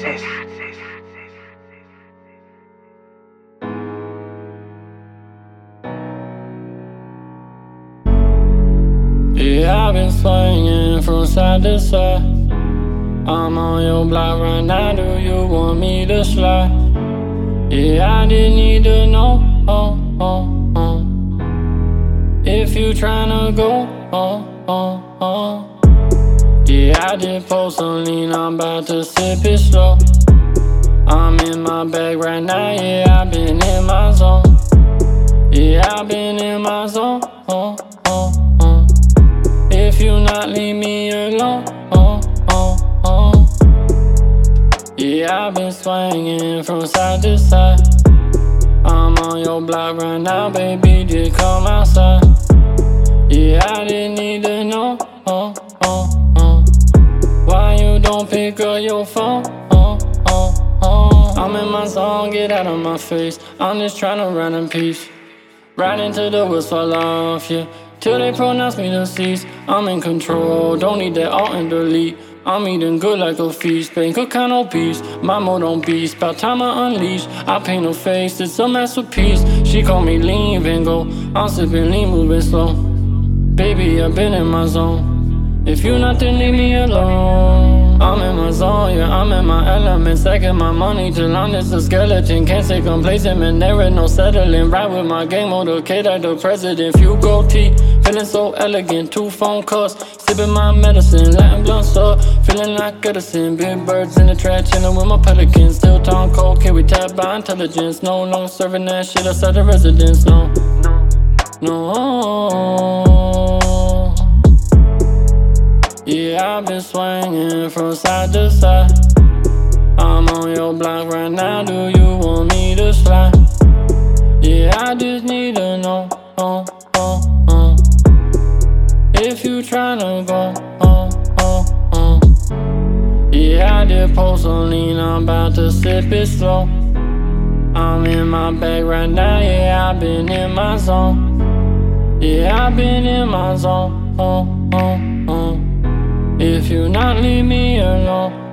Yeah, I've been swinging from side to side. I'm on your block right now. Do you want me to slide? Yeah, I didn't need to know. Oh, oh, oh. If you tryna go, oh, oh, oh. Yeah, I did post on lean. I'm about to sip it slow. I'm in my bag right now. Yeah, I've been in my zone. Yeah, I've been in my zone. Oh, oh, oh. If you not leave me alone, oh, oh, oh. Yeah, I've been swinging from side to side. I'm on your block right now, baby, just come outside. Yeah, I didn't need to know, oh, oh, your phone, oh, oh, oh. I'm in my zone, get out of my face. I'm just trying to run in peace. Right into the wheels fall off, yeah. Till they pronounce me deceased. I'm in control, don't need that alt and delete. I'm eating good like a feast, bank account obese. My mode on beast, about time I unleash. I paint her face, it's a masterpiece. She call me lean Van. I'm sipping lean, moving slow. Baby, I've been in my zone. If you not, then leave me alone. I'm in my zone, yeah, I'm in my element. Second my money till I'm just a skeleton. Can't stay complacent, man, there ain't no settling. Right with my game motorcade like the president. Few gold teeth, feeling so elegant. Two phone calls, sipping my medicine. Latin blunt up, feeling like Edison. Big birds in the trash, chilling with my pelicans. Still town cold, can we tap by intelligence? No longer serving that shit outside the residence, no. No. Been swinging from side to side. I'm on your block right now. Do you want me to slide? Yeah, I just need to know. Oh, oh, oh. If you tryna go, oh, oh, oh. Yeah, I did post on. I'm about to sip it slow. I'm in my bag right now. Yeah, I've been in my zone. Yeah, I've been in my zone. Oh, oh, oh. If you not leave me alone.